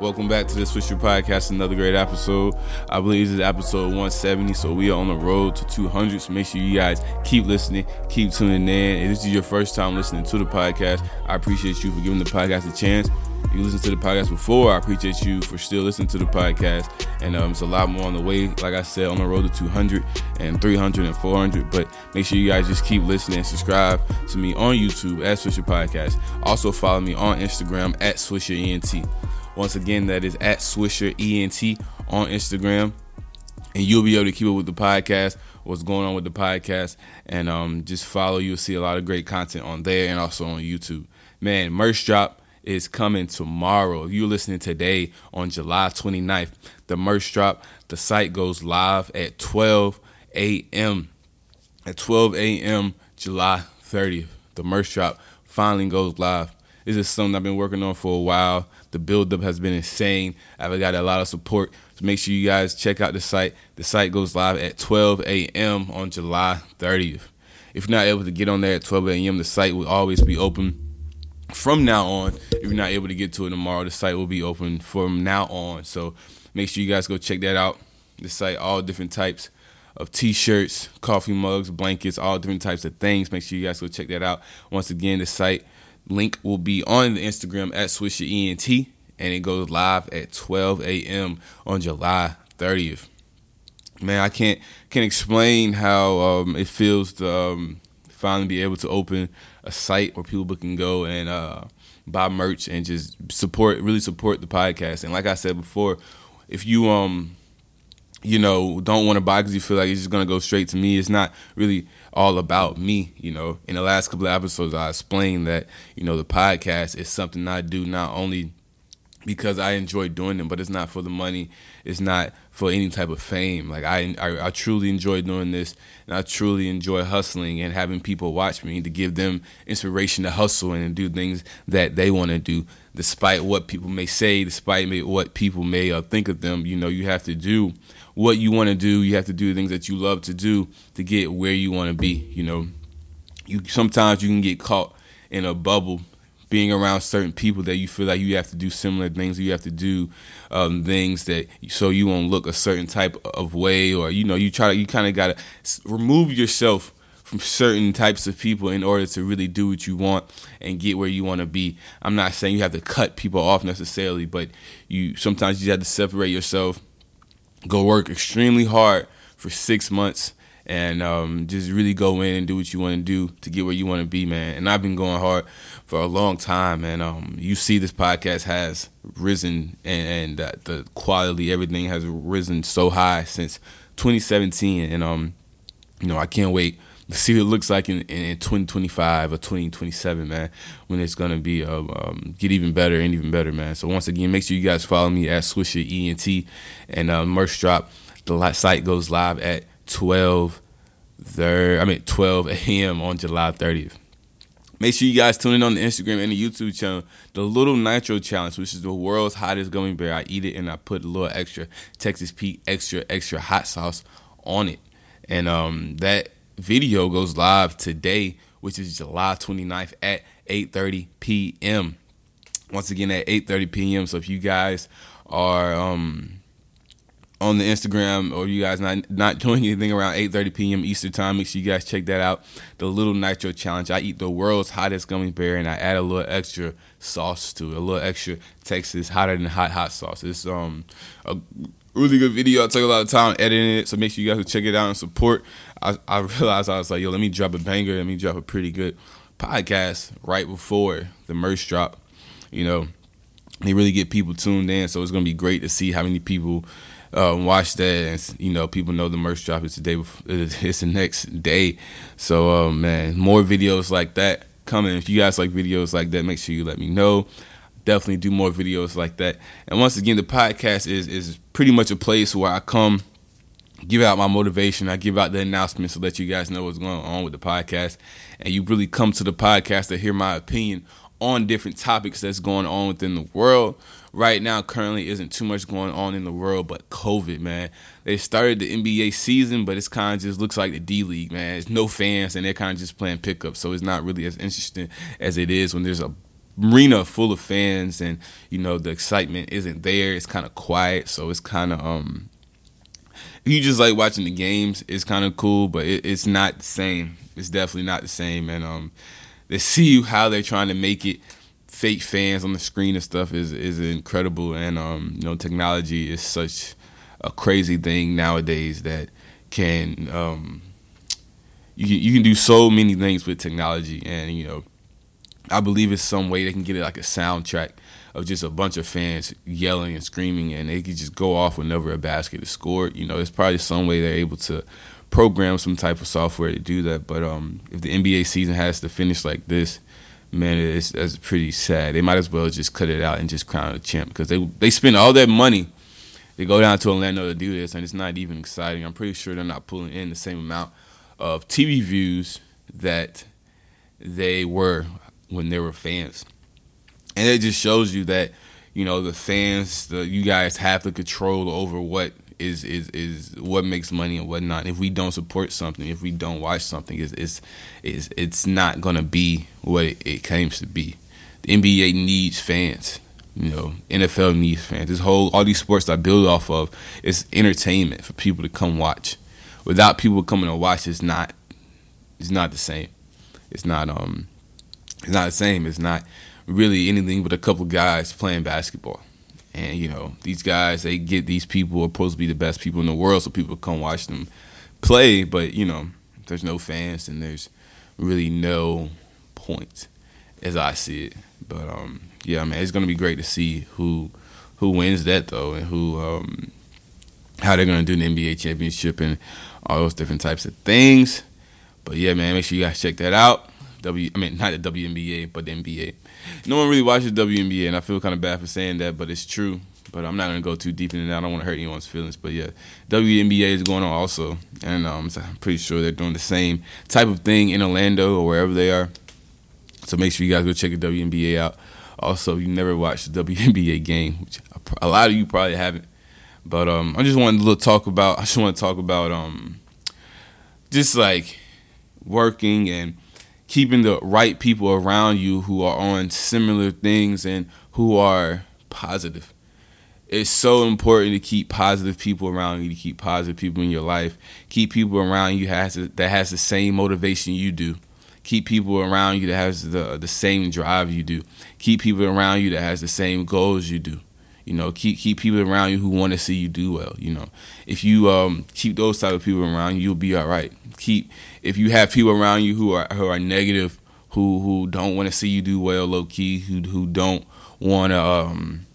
Welcome back to the Swisher Podcast, another great episode. I believe this is episode 170, so we are on the road to 200. So make sure you guys keep listening, keep tuning in. If this is your first time listening to the podcast, I appreciate you for giving the podcast a chance. If you listened to the podcast before, I appreciate you for still listening to the podcast. And um, it's a lot more on the way, like I said, on the road to 200 and 300 and 400. But make sure you guys just keep listening and subscribe to me on YouTube at Swisher Podcast. Also follow me on Instagram at Swisher ENT. Once again, that is at Swisher ENT on Instagram. And you'll be able to keep up with the podcast, what's going on with the podcast, and um, just follow. You'll see a lot of great content on there and also on YouTube. Man, merch drop is coming tomorrow. If you're listening today on July 29th, the merch drop, the site goes live at 12 a.m. At 12 a.m. July 30th, the merch drop finally goes live. This is something I've been working on for a while. The buildup has been insane. I've got a lot of support. So make sure you guys check out the site. The site goes live at 12 a.m. on July 30th. If you're not able to get on there at 12 a.m., the site will always be open from now on. If you're not able to get to it tomorrow, the site will be open from now on. So make sure you guys go check that out. The site, all different types of t-shirts, coffee mugs, blankets, all different types of things. Make sure you guys go check that out. Once again, the site link will be on the Instagram at Swisher ENT, and it goes live at 12 a.m. on July 30th. Man, I can't can't explain how um, it feels to um, finally be able to open a site where people can go and uh, buy merch and just support, really support the podcast. And like I said before, if you um you know, don't want to buy because you feel like it's just gonna go straight to me. It's not really all about me. You know, in the last couple of episodes, I explained that you know the podcast is something I do not only because I enjoy doing them, but it's not for the money. It's not for any type of fame. Like I, I, I, truly enjoy doing this, and I truly enjoy hustling and having people watch me to give them inspiration to hustle and do things that they want to do, despite what people may say, despite what people may uh, think of them. You know, you have to do what you want to do. You have to do things that you love to do to get where you want to be. You know, you sometimes you can get caught in a bubble being around certain people that you feel like you have to do similar things, you have to do um, things that so you won't look a certain type of way, or you know, you try to you kind of gotta remove yourself from certain types of people in order to really do what you want and get where you want to be. I'm not saying you have to cut people off necessarily, but you sometimes you have to separate yourself, go work extremely hard for six months and um, just really go in and do what you want to do to get where you want to be, man. And I've been going hard for a long time, and um, you see this podcast has risen, and, and uh, the quality, everything has risen so high since 2017, and um, you know, I can't wait to see what it looks like in, in 2025 or 2027, man, when it's gonna be uh, um, get even better and even better, man. So once again, make sure you guys follow me at Swisher ENT and uh, merch drop. The site goes live at 12 third, I mean 12 a.m. on July 30th. Make sure you guys tune in on the Instagram and the YouTube channel. The Little Nitro Challenge, which is the world's hottest gummy bear. I eat it and I put a little extra Texas Pete extra extra hot sauce on it. And um, that video goes live today, which is July 29th at 8:30 p.m. Once again at 8:30 p.m. So if you guys are um, on the Instagram or you guys not not doing anything around 8:30 p.m. Eastern time, make sure you guys check that out. The Little Nitro Challenge. I eat the world's hottest gummy bear and I add a little extra sauce to it, a little extra Texas hotter than hot hot sauce. It's um a really good video. I took a lot of time editing it, so make sure you guys check it out and support. I, I realized I was like, yo, let me drop a banger, let me drop a pretty good podcast right before the merch drop. You know, they really get people tuned in, so it's gonna be great to see how many people um, watch that, and you know, people know the merch drop is the day. Before, it's the next day. So, um, man, more videos like that coming. If you guys like videos like that, make sure you let me know. Definitely do more videos like that. And once again, the podcast is is pretty much a place where I come give out my motivation. I give out the announcements to let you guys know what's going on with the podcast. And you really come to the podcast to hear my opinion on different topics that's going on within the world. Right now, currently, isn't too much going on in the world, but COVID, man. They started the NBA season, but it's kind of just looks like the D League, man. It's no fans, and they're kind of just playing pickup, so it's not really as interesting as it is when there's a arena full of fans, and you know the excitement isn't there. It's kind of quiet, so it's kind of um. You just like watching the games, it's kind of cool, but it, it's not the same. It's definitely not the same, and um, to see how they're trying to make it. Fake fans on the screen and stuff is is incredible, and um, you know technology is such a crazy thing nowadays that can um you you can do so many things with technology, and you know, I believe it's some way they can get it like a soundtrack of just a bunch of fans yelling and screaming, and they could just go off whenever a basket is scored. You know, it's probably some way they're able to program some type of software to do that. But um, if the NBA season has to finish like this, man, it's that's pretty sad. They might as well just cut it out and just crown a champ because they they spend all that money. They go down to Orlando to do this, and it's not even exciting. I'm pretty sure they're not pulling in the same amount of TV views that they were when they were fans. And it just shows you that, you know, the fans, the you guys have the control over what is is is what makes money and whatnot. If we don't support something, if we don't watch something, is is is it's not gonna be what it, it claims to be. The NBA needs fans. You know, NFL needs fans. This whole all these sports I build off of is entertainment for people to come watch without people coming to watch, it's not it's not the same. It's not um it's not the same. It's not really anything but a couple guys playing basketball. And you know, these guys they get these people are supposed to be the best people in the world, so people come watch them play. But you know, there's no fans and there's really no point as I see it. But um, yeah, man, it's gonna be great to see who who wins that though, and who um, how they're gonna do the NBA championship and all those different types of things. But yeah, man, make sure you guys check that out. W, I mean, not the WNBA, but the NBA. No one really watches WNBA, and I feel kind of bad for saying that, but it's true. But I'm not gonna go too deep into that. I don't want to hurt anyone's feelings. But yeah, WNBA is going on also, and um, so I'm pretty sure they're doing the same type of thing in Orlando or wherever they are. So make sure you guys go check the WNBA out. Also, you never watched the WNBA game, which a lot of you probably haven't. But um, I just wanted to talk about. I just want to talk about um, just like working and keeping the right people around you who are on similar things and who are positive. It's so important to keep positive people around you, to keep positive people in your life, keep people around you has that has the same motivation you do. Keep people around you that has the the same drive you do. Keep people around you that has the same goals you do. You know, keep keep people around you who want to see you do well. You know, if you um, keep those type of people around you, you'll be all right. Keep if you have people around you who are who are negative, who who don't want to see you do well, low key, who who don't want to um,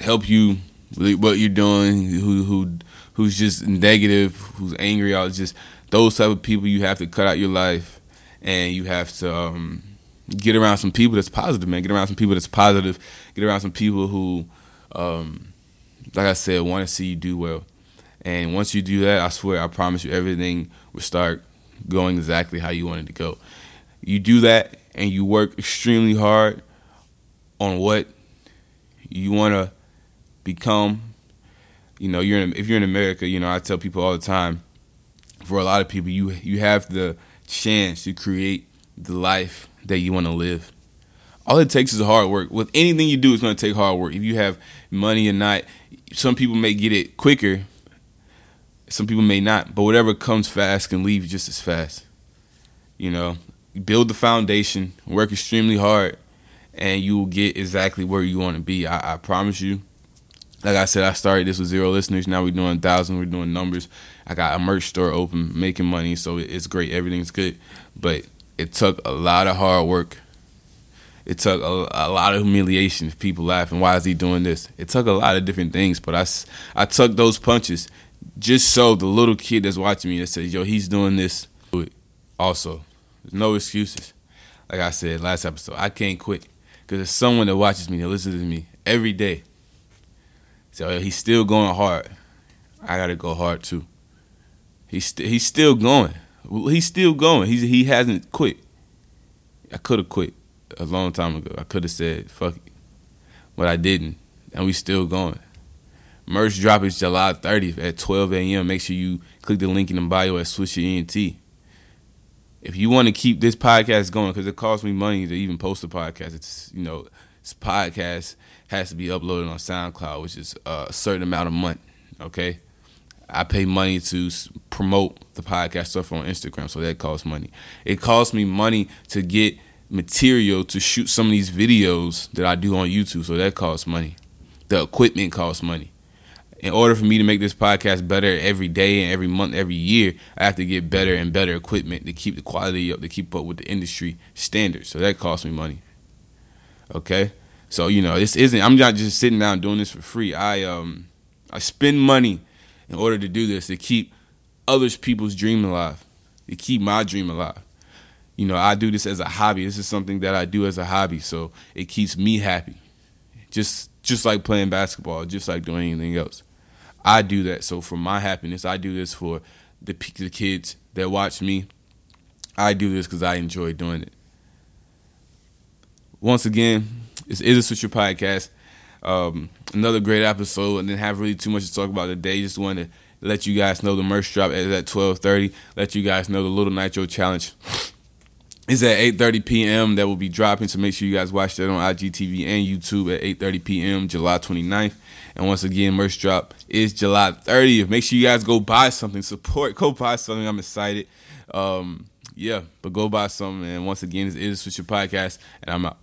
help you with what you're doing, who who who's just negative, who's angry, all just those type of people you have to cut out your life, and you have to. Um, get around some people that's positive, man. Get around some people that's positive. Get around some people who, um, like I said, want to see you do well. And once you do that, I swear, I promise you, everything will start going exactly how you want it to go. You do that, and you work extremely hard on what you want to become. You know, you're in, if you're in America, you know, I tell people all the time. For a lot of people, you you have the chance to create the life that you want to live. All it takes is hard work. With anything you do, it's going to take hard work. If you have money or not, some people may get it quicker. Some people may not, but whatever comes fast can leave just as fast. You know, build the foundation, work extremely hard, and you will get exactly where you want to be. I, I promise you. Like I said, I started this with zero listeners. Now we're doing thousand. We're doing numbers. I got a merch store open, making money, so it's great. Everything's good, but it took a lot of hard work. It took a, a lot of humiliation. People laughing. Why is he doing this? It took a lot of different things, but I, I took those punches just so the little kid that's watching me that says, "Yo, he's doing this." Also, there's no excuses. Like I said last episode, I can't quit because there's someone that watches me that listens to me every day. So he's still going hard. I gotta go hard too. He's st- he's still going he's still going. He's he hasn't quit. I could have quit a long time ago. I could have said fuck it, but I didn't, and we still going. Merch drop is July 30th at 12 a.m. Make sure you click the link in the bio at Swisher ENT. if you want to keep this podcast going, because it costs me money to even post a podcast, it's you know, this podcast has to be uploaded on SoundCloud, which is a certain amount of money. Okay, I pay money to promote the podcast stuff on Instagram, so that costs money. It costs me money to get material to shoot some of these videos that I do on YouTube, so that costs money. The equipment costs money. In order for me to make this podcast better every day and every month, every year, I have to get better and better equipment to keep the quality up, to keep up with the industry standards. So that costs me money. Okay? So, you know, this isn't I'm not just sitting down doing this for free. I um I spend money in order to do this to keep others people's dream alive, to keep my dream alive. You know, I do this as a hobby. This is something that I do as a hobby, so it keeps me happy. Just just like playing basketball, just like doing anything else. I do that. So for my happiness, I do this for the the kids that watch me. I do this because I enjoy doing it. Once again, this is a Swisher podcast. Um, another great episode, and didn't have really too much to talk about today. Just wanted to let you guys know the merch drop is at twelve thirty. Let you guys know the Little Nitro Challenge is at eight thirty p.m. That will be dropping. So make sure you guys watch that on IGTV and YouTube at eight thirty p.m. July 29th. And once again, merch drop is July 30th. Make sure you guys go buy something. Support. Go buy something. I'm excited. Um, yeah, but go buy something. And once again, this is Swisher Podcast, and I'm out.